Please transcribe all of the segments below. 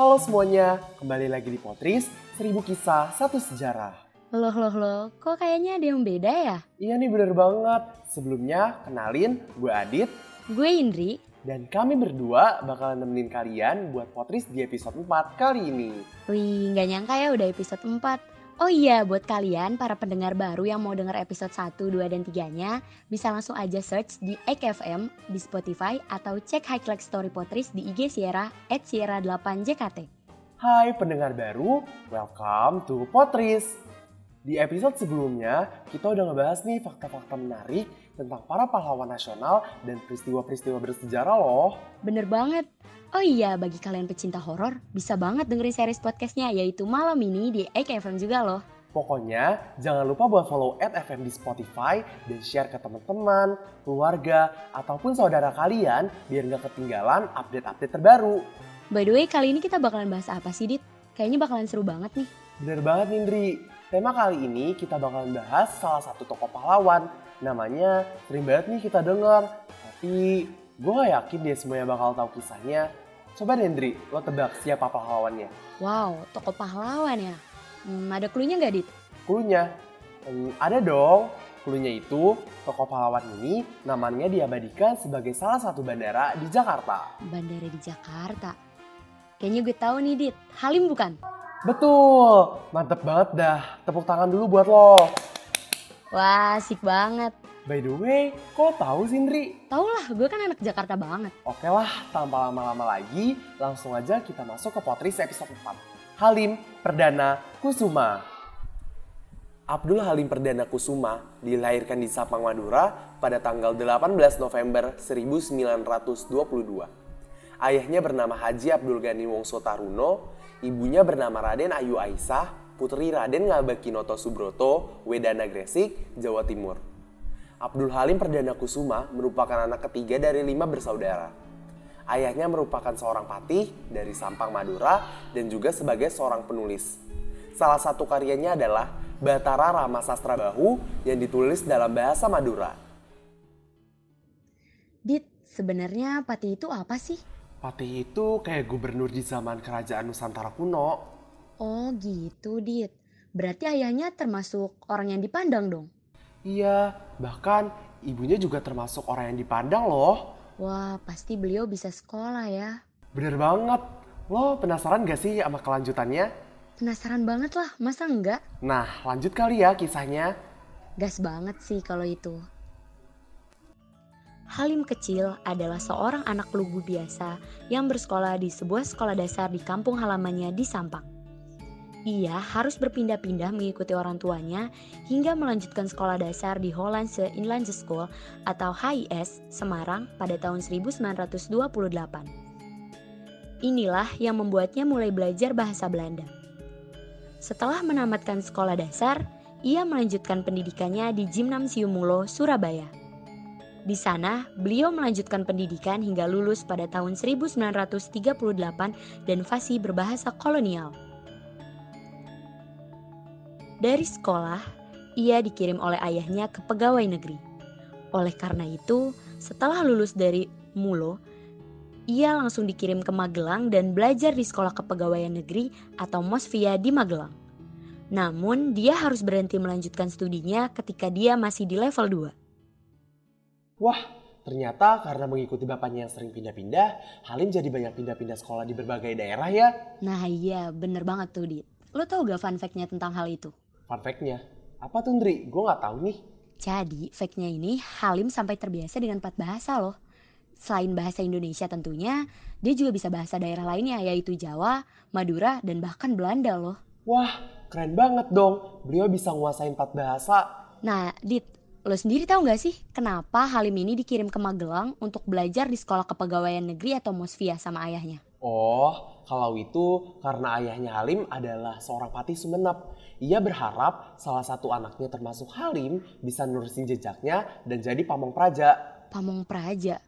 Halo semuanya, kembali lagi di Potris, seribu kisah, satu sejarah. Loh loh loh, kok kayaknya ada yang beda ya? Iya nih bener banget. Sebelumnya, kenalin, gue Adit. Gue Indri. Dan kami berdua bakalan nemenin kalian buat Potris di episode 4 kali ini. Wih, nggak nyangka ya udah episode 4. Oh iya, buat kalian para pendengar baru yang mau denger episode 1, 2, dan 3-nya, bisa langsung aja search di EKFM di Spotify atau cek Highlight Story Potris di IG Sierra at Sierra 8 JKT. Hai pendengar baru, welcome to Potris. Di episode sebelumnya, kita udah ngebahas nih fakta-fakta menarik tentang para pahlawan nasional dan peristiwa-peristiwa bersejarah loh. Bener banget. Oh iya, bagi kalian pecinta horor, bisa banget dengerin series podcastnya yaitu malam ini di EKFM juga loh. Pokoknya jangan lupa buat follow at FM di Spotify dan share ke teman-teman, keluarga, ataupun saudara kalian biar nggak ketinggalan update-update terbaru. By the way, kali ini kita bakalan bahas apa sih, Dit? Kayaknya bakalan seru banget nih. Bener banget Nindri, tema kali ini kita bakalan bahas salah satu tokoh pahlawan. Namanya sering banget nih kita dengar, tapi gue gak yakin dia semuanya bakal tahu kisahnya. Coba Nindri, lo tebak siapa pahlawannya? Wow, tokoh pahlawan ya. Hmm, ada clue-nya nggak, Dit? Cluenya? Hmm, ada dong. Cluenya itu, tokoh pahlawan ini namanya diabadikan sebagai salah satu bandara di Jakarta. Bandara di Jakarta. Kayaknya gue tahu nih, Dit. Halim bukan? Betul, mantep banget dah. Tepuk tangan dulu buat lo. Wah, asik banget. By the way, kok lo tahu sih Indri? Tau lah, gue kan anak Jakarta banget. Oke lah, tanpa lama-lama lagi, langsung aja kita masuk ke Potris episode 4. Halim Perdana Kusuma. Abdul Halim Perdana Kusuma dilahirkan di Sapang, Madura pada tanggal 18 November 1922. Ayahnya bernama Haji Abdul Ghani Wongso Taruno, ibunya bernama Raden Ayu Aisyah, putri Raden Ngabakinoto Subroto, Wedana Gresik, Jawa Timur. Abdul Halim Perdana Kusuma merupakan anak ketiga dari lima bersaudara. Ayahnya merupakan seorang patih dari Sampang, Madura dan juga sebagai seorang penulis. Salah satu karyanya adalah Batara Rama Sastra Bahu yang ditulis dalam bahasa Madura. Dit, sebenarnya Pati itu apa sih? Patih itu kayak gubernur di zaman kerajaan Nusantara kuno. Oh gitu, Dit. Berarti ayahnya termasuk orang yang dipandang dong? Iya, bahkan ibunya juga termasuk orang yang dipandang loh. Wah, pasti beliau bisa sekolah ya. Bener banget. Lo penasaran gak sih sama kelanjutannya? Penasaran banget lah, masa enggak? Nah, lanjut kali ya kisahnya. Gas banget sih kalau itu. Halim kecil adalah seorang anak lugu biasa yang bersekolah di sebuah sekolah dasar di kampung halamannya di Sampang. Ia harus berpindah-pindah mengikuti orang tuanya hingga melanjutkan sekolah dasar di Hollandse Inlandse School atau HIS Semarang pada tahun 1928. Inilah yang membuatnya mulai belajar bahasa Belanda. Setelah menamatkan sekolah dasar, ia melanjutkan pendidikannya di Gymnasium Mulo, Surabaya. Di sana, beliau melanjutkan pendidikan hingga lulus pada tahun 1938 dan fasih berbahasa kolonial. Dari sekolah, ia dikirim oleh ayahnya ke pegawai negeri. Oleh karena itu, setelah lulus dari Mulo, ia langsung dikirim ke Magelang dan belajar di Sekolah Kepegawaian Negeri atau Mosvia di Magelang. Namun, dia harus berhenti melanjutkan studinya ketika dia masih di level 2. Wah, ternyata karena mengikuti bapaknya yang sering pindah-pindah, Halim jadi banyak pindah-pindah sekolah di berbagai daerah ya. Nah iya, bener banget tuh Dit. Lo tau gak fun fact-nya tentang hal itu? Fun fact-nya, apa tuh Ndri? Gue gak tahu nih. Jadi, fact-nya ini Halim sampai terbiasa dengan empat bahasa loh. Selain bahasa Indonesia tentunya, dia juga bisa bahasa daerah lainnya yaitu Jawa, Madura, dan bahkan Belanda loh. Wah, keren banget dong. Beliau bisa nguasain empat bahasa. Nah, Dit, lo sendiri tahu gak sih kenapa Halim ini dikirim ke Magelang untuk belajar di Sekolah Kepegawaian Negeri atau Mosvia sama ayahnya? Oh, kalau itu karena ayahnya Halim adalah seorang patih Sumenep. Ia berharap salah satu anaknya termasuk Halim bisa nurusin jejaknya dan jadi pamong praja. Pamong Praja.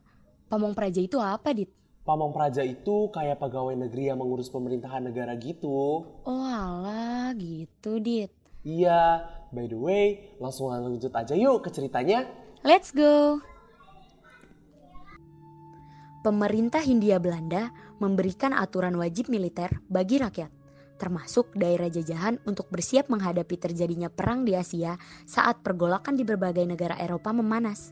Pamong Praja itu apa, Dit? Pamong praja itu kayak pegawai negeri yang mengurus pemerintahan negara gitu. Oh alah, gitu, Dit. Iya, by the way, langsung lanjut aja yuk ke ceritanya. Let's go! Pemerintah Hindia Belanda memberikan aturan wajib militer bagi rakyat, termasuk daerah jajahan untuk bersiap menghadapi terjadinya perang di Asia saat pergolakan di berbagai negara Eropa memanas.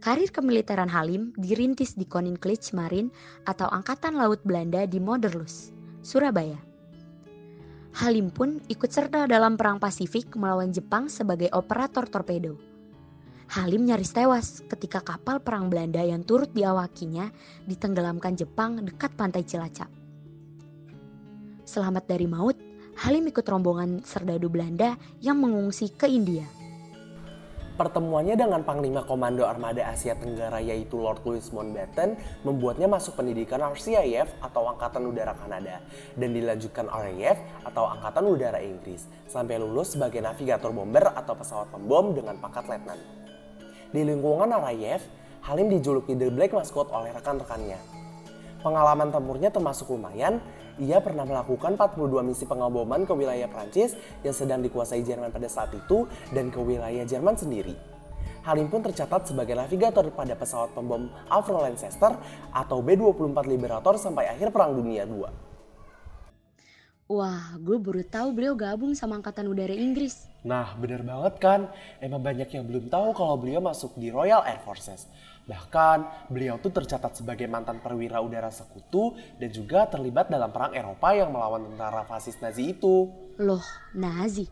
Karir kemiliteran Halim dirintis di Koninklijke Marine atau Angkatan Laut Belanda di Moderlus, Surabaya. Halim pun ikut serta dalam Perang Pasifik melawan Jepang sebagai operator torpedo. Halim nyaris tewas ketika kapal perang Belanda yang turut diawakinya ditenggelamkan Jepang dekat pantai Cilacap. Selamat dari maut, Halim ikut rombongan serdadu Belanda yang mengungsi ke India. Pertemuannya dengan Panglima Komando Armada Asia Tenggara yaitu Lord Louis Mountbatten membuatnya masuk pendidikan RCIF atau Angkatan Udara Kanada dan dilanjutkan RAF atau Angkatan Udara Inggris sampai lulus sebagai navigator bomber atau pesawat pembom dengan pangkat letnan. Di lingkungan RAF, Halim dijuluki The Black Mascot oleh rekan-rekannya. Pengalaman tempurnya termasuk lumayan, ia pernah melakukan 42 misi pengaboman ke wilayah Prancis yang sedang dikuasai Jerman pada saat itu dan ke wilayah Jerman sendiri. Halim pun tercatat sebagai navigator pada pesawat pembom Avro Lancaster atau B-24 Liberator sampai akhir Perang Dunia II. Wah, gue baru tahu beliau gabung sama Angkatan Udara Inggris. Nah, bener banget kan? Emang banyak yang belum tahu kalau beliau masuk di Royal Air Forces. Bahkan, beliau tuh tercatat sebagai mantan perwira udara sekutu dan juga terlibat dalam perang Eropa yang melawan tentara fasis Nazi itu. Loh, Nazi?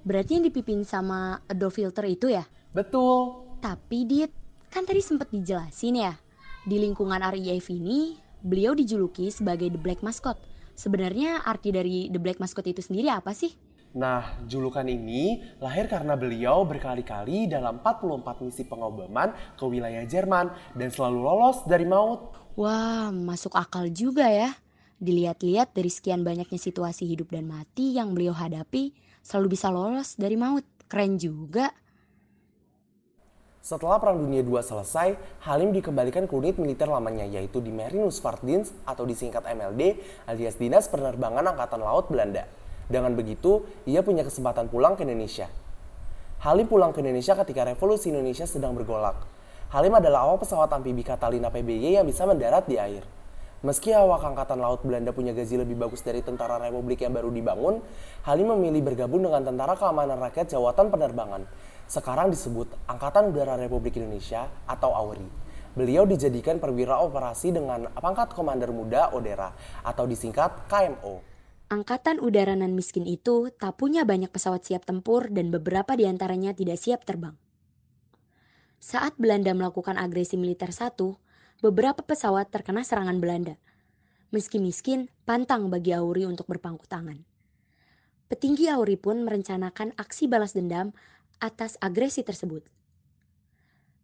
Berarti yang dipimpin sama Adolf Hitler itu ya? Betul. Tapi Dit, kan tadi sempat dijelasin ya, di lingkungan RIF ini beliau dijuluki sebagai The Black Mascot. Sebenarnya arti dari The Black Mascot itu sendiri apa sih? Nah, julukan ini lahir karena beliau berkali-kali dalam 44 misi pengobaman ke wilayah Jerman dan selalu lolos dari maut. Wah, masuk akal juga ya. Dilihat-lihat dari sekian banyaknya situasi hidup dan mati yang beliau hadapi, selalu bisa lolos dari maut. Keren juga. Setelah Perang Dunia II selesai, Halim dikembalikan ke unit militer lamanya yaitu di Marinus Vaartdienst atau disingkat MLD alias Dinas Penerbangan Angkatan Laut Belanda. Dengan begitu, ia punya kesempatan pulang ke Indonesia. Halim pulang ke Indonesia ketika revolusi Indonesia sedang bergolak. Halim adalah awak pesawat amfibi Catalina PBY yang bisa mendarat di air. Meski awak Angkatan Laut Belanda punya gaji lebih bagus dari tentara Republik yang baru dibangun, Halim memilih bergabung dengan Tentara Keamanan Rakyat Jawatan Penerbangan sekarang disebut Angkatan Udara Republik Indonesia atau AURI. Beliau dijadikan perwira operasi dengan pangkat Komander Muda Odera atau disingkat KMO. Angkatan udara nan miskin itu tak punya banyak pesawat siap tempur dan beberapa di antaranya tidak siap terbang. Saat Belanda melakukan agresi militer satu, beberapa pesawat terkena serangan Belanda. Meski miskin, pantang bagi Auri untuk berpangku tangan. Petinggi Auri pun merencanakan aksi balas dendam atas agresi tersebut.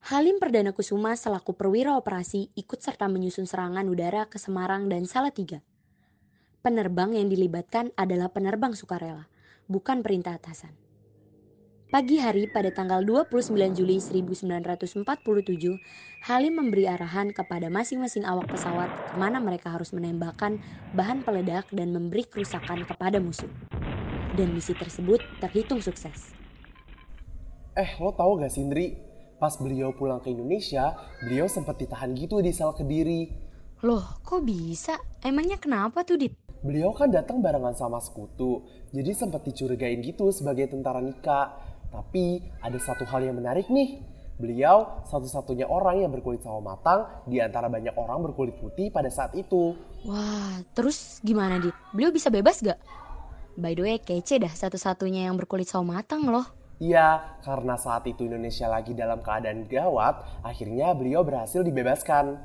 Halim Perdana Kusuma selaku perwira operasi ikut serta menyusun serangan udara ke Semarang dan Salatiga. Penerbang yang dilibatkan adalah penerbang sukarela, bukan perintah atasan. Pagi hari pada tanggal 29 Juli 1947, Halim memberi arahan kepada masing-masing awak pesawat ke mana mereka harus menembakkan bahan peledak dan memberi kerusakan kepada musuh. Dan misi tersebut terhitung sukses. Eh, lo tau gak sih Indri? Pas beliau pulang ke Indonesia, beliau sempat ditahan gitu di sel Kediri. Loh, kok bisa? Emangnya kenapa tuh, Dit? Beliau kan datang barengan sama sekutu, jadi sempat dicurigain gitu sebagai tentara nikah. Tapi ada satu hal yang menarik nih. Beliau satu-satunya orang yang berkulit sawo matang di antara banyak orang berkulit putih pada saat itu. Wah, terus gimana, Dit? Beliau bisa bebas gak? By the way, kece dah satu-satunya yang berkulit sawo matang loh. Iya, karena saat itu Indonesia lagi dalam keadaan gawat, akhirnya beliau berhasil dibebaskan.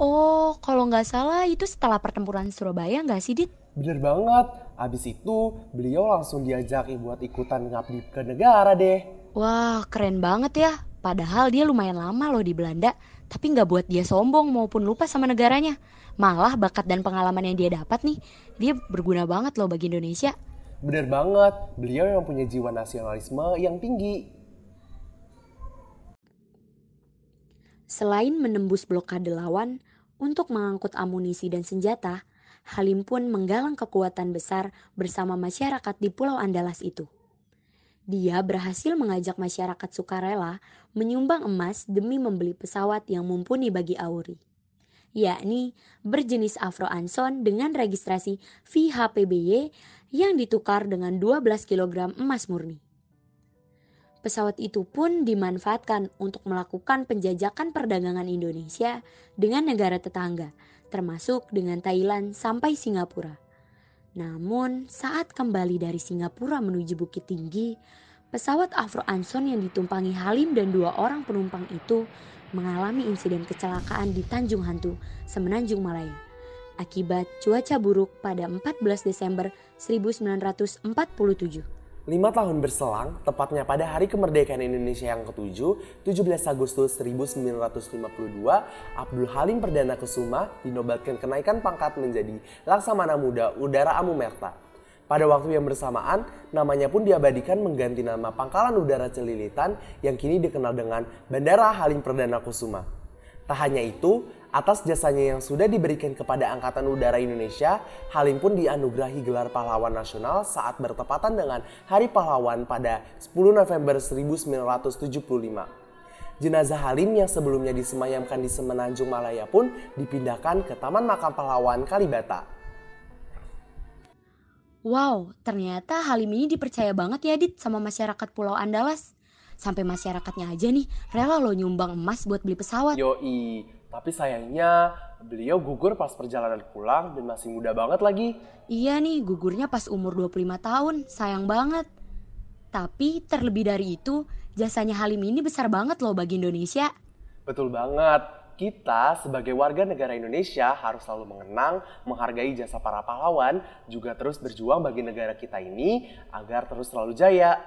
Oh, kalau nggak salah itu setelah pertempuran Surabaya nggak sih, Dit? Bener banget. Abis itu, beliau langsung diajak buat ikutan ngabdi ke negara deh. Wah, keren banget ya. Padahal dia lumayan lama loh di Belanda, tapi nggak buat dia sombong maupun lupa sama negaranya. Malah bakat dan pengalaman yang dia dapat nih, dia berguna banget loh bagi Indonesia. Bener banget, beliau yang punya jiwa nasionalisme yang tinggi. Selain menembus blokade lawan, untuk mengangkut amunisi dan senjata, Halim pun menggalang kekuatan besar bersama masyarakat di Pulau Andalas itu. Dia berhasil mengajak masyarakat sukarela menyumbang emas demi membeli pesawat yang mumpuni bagi Auri. Yakni berjenis Afro Anson dengan registrasi VHPBY yang ditukar dengan 12 kg emas murni. Pesawat itu pun dimanfaatkan untuk melakukan penjajakan perdagangan Indonesia dengan negara tetangga, termasuk dengan Thailand sampai Singapura. Namun, saat kembali dari Singapura menuju Bukit Tinggi, pesawat Afro Anson yang ditumpangi Halim dan dua orang penumpang itu mengalami insiden kecelakaan di Tanjung Hantu, Semenanjung Malaya, akibat cuaca buruk pada 14 Desember 1947. Lima tahun berselang, tepatnya pada hari kemerdekaan Indonesia yang ke-7, 17 Agustus 1952, Abdul Halim Perdana Kusuma dinobatkan kenaikan pangkat menjadi Laksamana Muda Udara Amumerta. Pada waktu yang bersamaan, namanya pun diabadikan mengganti nama Pangkalan Udara Celilitan yang kini dikenal dengan Bandara Halim Perdana Kusuma. Tak hanya itu, Atas jasanya yang sudah diberikan kepada Angkatan Udara Indonesia, Halim pun dianugerahi gelar pahlawan nasional saat bertepatan dengan Hari Pahlawan pada 10 November 1975. Jenazah Halim yang sebelumnya disemayamkan di Semenanjung Malaya pun dipindahkan ke Taman Makam Pahlawan Kalibata. Wow, ternyata Halim ini dipercaya banget ya Dit sama masyarakat Pulau Andalas. Sampai masyarakatnya aja nih rela lo nyumbang emas buat beli pesawat. Yoi, tapi sayangnya beliau gugur pas perjalanan pulang dan masih muda banget lagi. Iya nih, gugurnya pas umur 25 tahun, sayang banget. Tapi terlebih dari itu, jasanya Halim ini besar banget loh bagi Indonesia. Betul banget. Kita sebagai warga negara Indonesia harus selalu mengenang, menghargai jasa para pahlawan, juga terus berjuang bagi negara kita ini agar terus selalu jaya.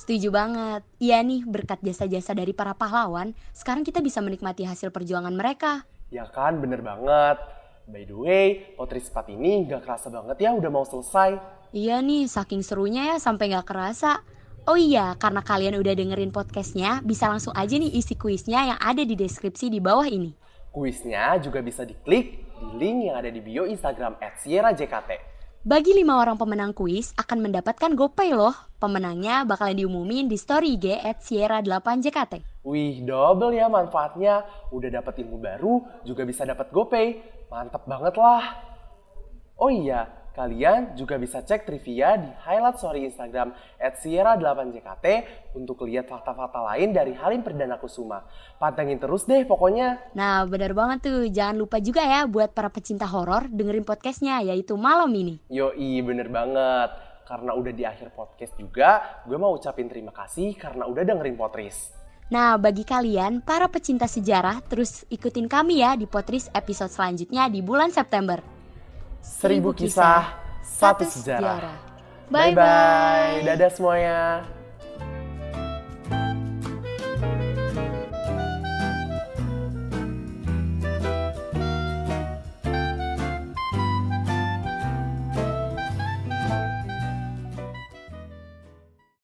Setuju banget. Iya nih, berkat jasa-jasa dari para pahlawan, sekarang kita bisa menikmati hasil perjuangan mereka. Ya kan, bener banget. By the way, potri sepat ini gak kerasa banget ya udah mau selesai. Iya nih, saking serunya ya sampai gak kerasa. Oh iya, karena kalian udah dengerin podcastnya, bisa langsung aja nih isi kuisnya yang ada di deskripsi di bawah ini. Kuisnya juga bisa diklik di link yang ada di bio Instagram at Sierra JKT. Bagi lima orang pemenang kuis akan mendapatkan GoPay loh. Pemenangnya bakalan diumumin di story IG at Sierra 8 JKT. Wih, double ya manfaatnya. Udah dapat ilmu baru, juga bisa dapat GoPay. Mantap banget lah. Oh iya, Kalian juga bisa cek trivia di highlight story Instagram at Sierra8JKT untuk lihat fakta-fakta lain dari Halim Perdana Kusuma. Pantengin terus deh pokoknya. Nah benar banget tuh, jangan lupa juga ya buat para pecinta horor dengerin podcastnya yaitu malam ini. Yoi bener banget, karena udah di akhir podcast juga, gue mau ucapin terima kasih karena udah dengerin Potris. Nah, bagi kalian, para pecinta sejarah, terus ikutin kami ya di Potris episode selanjutnya di bulan September. Seribu kisah, satu sejarah. Bye-bye. Dadah semuanya.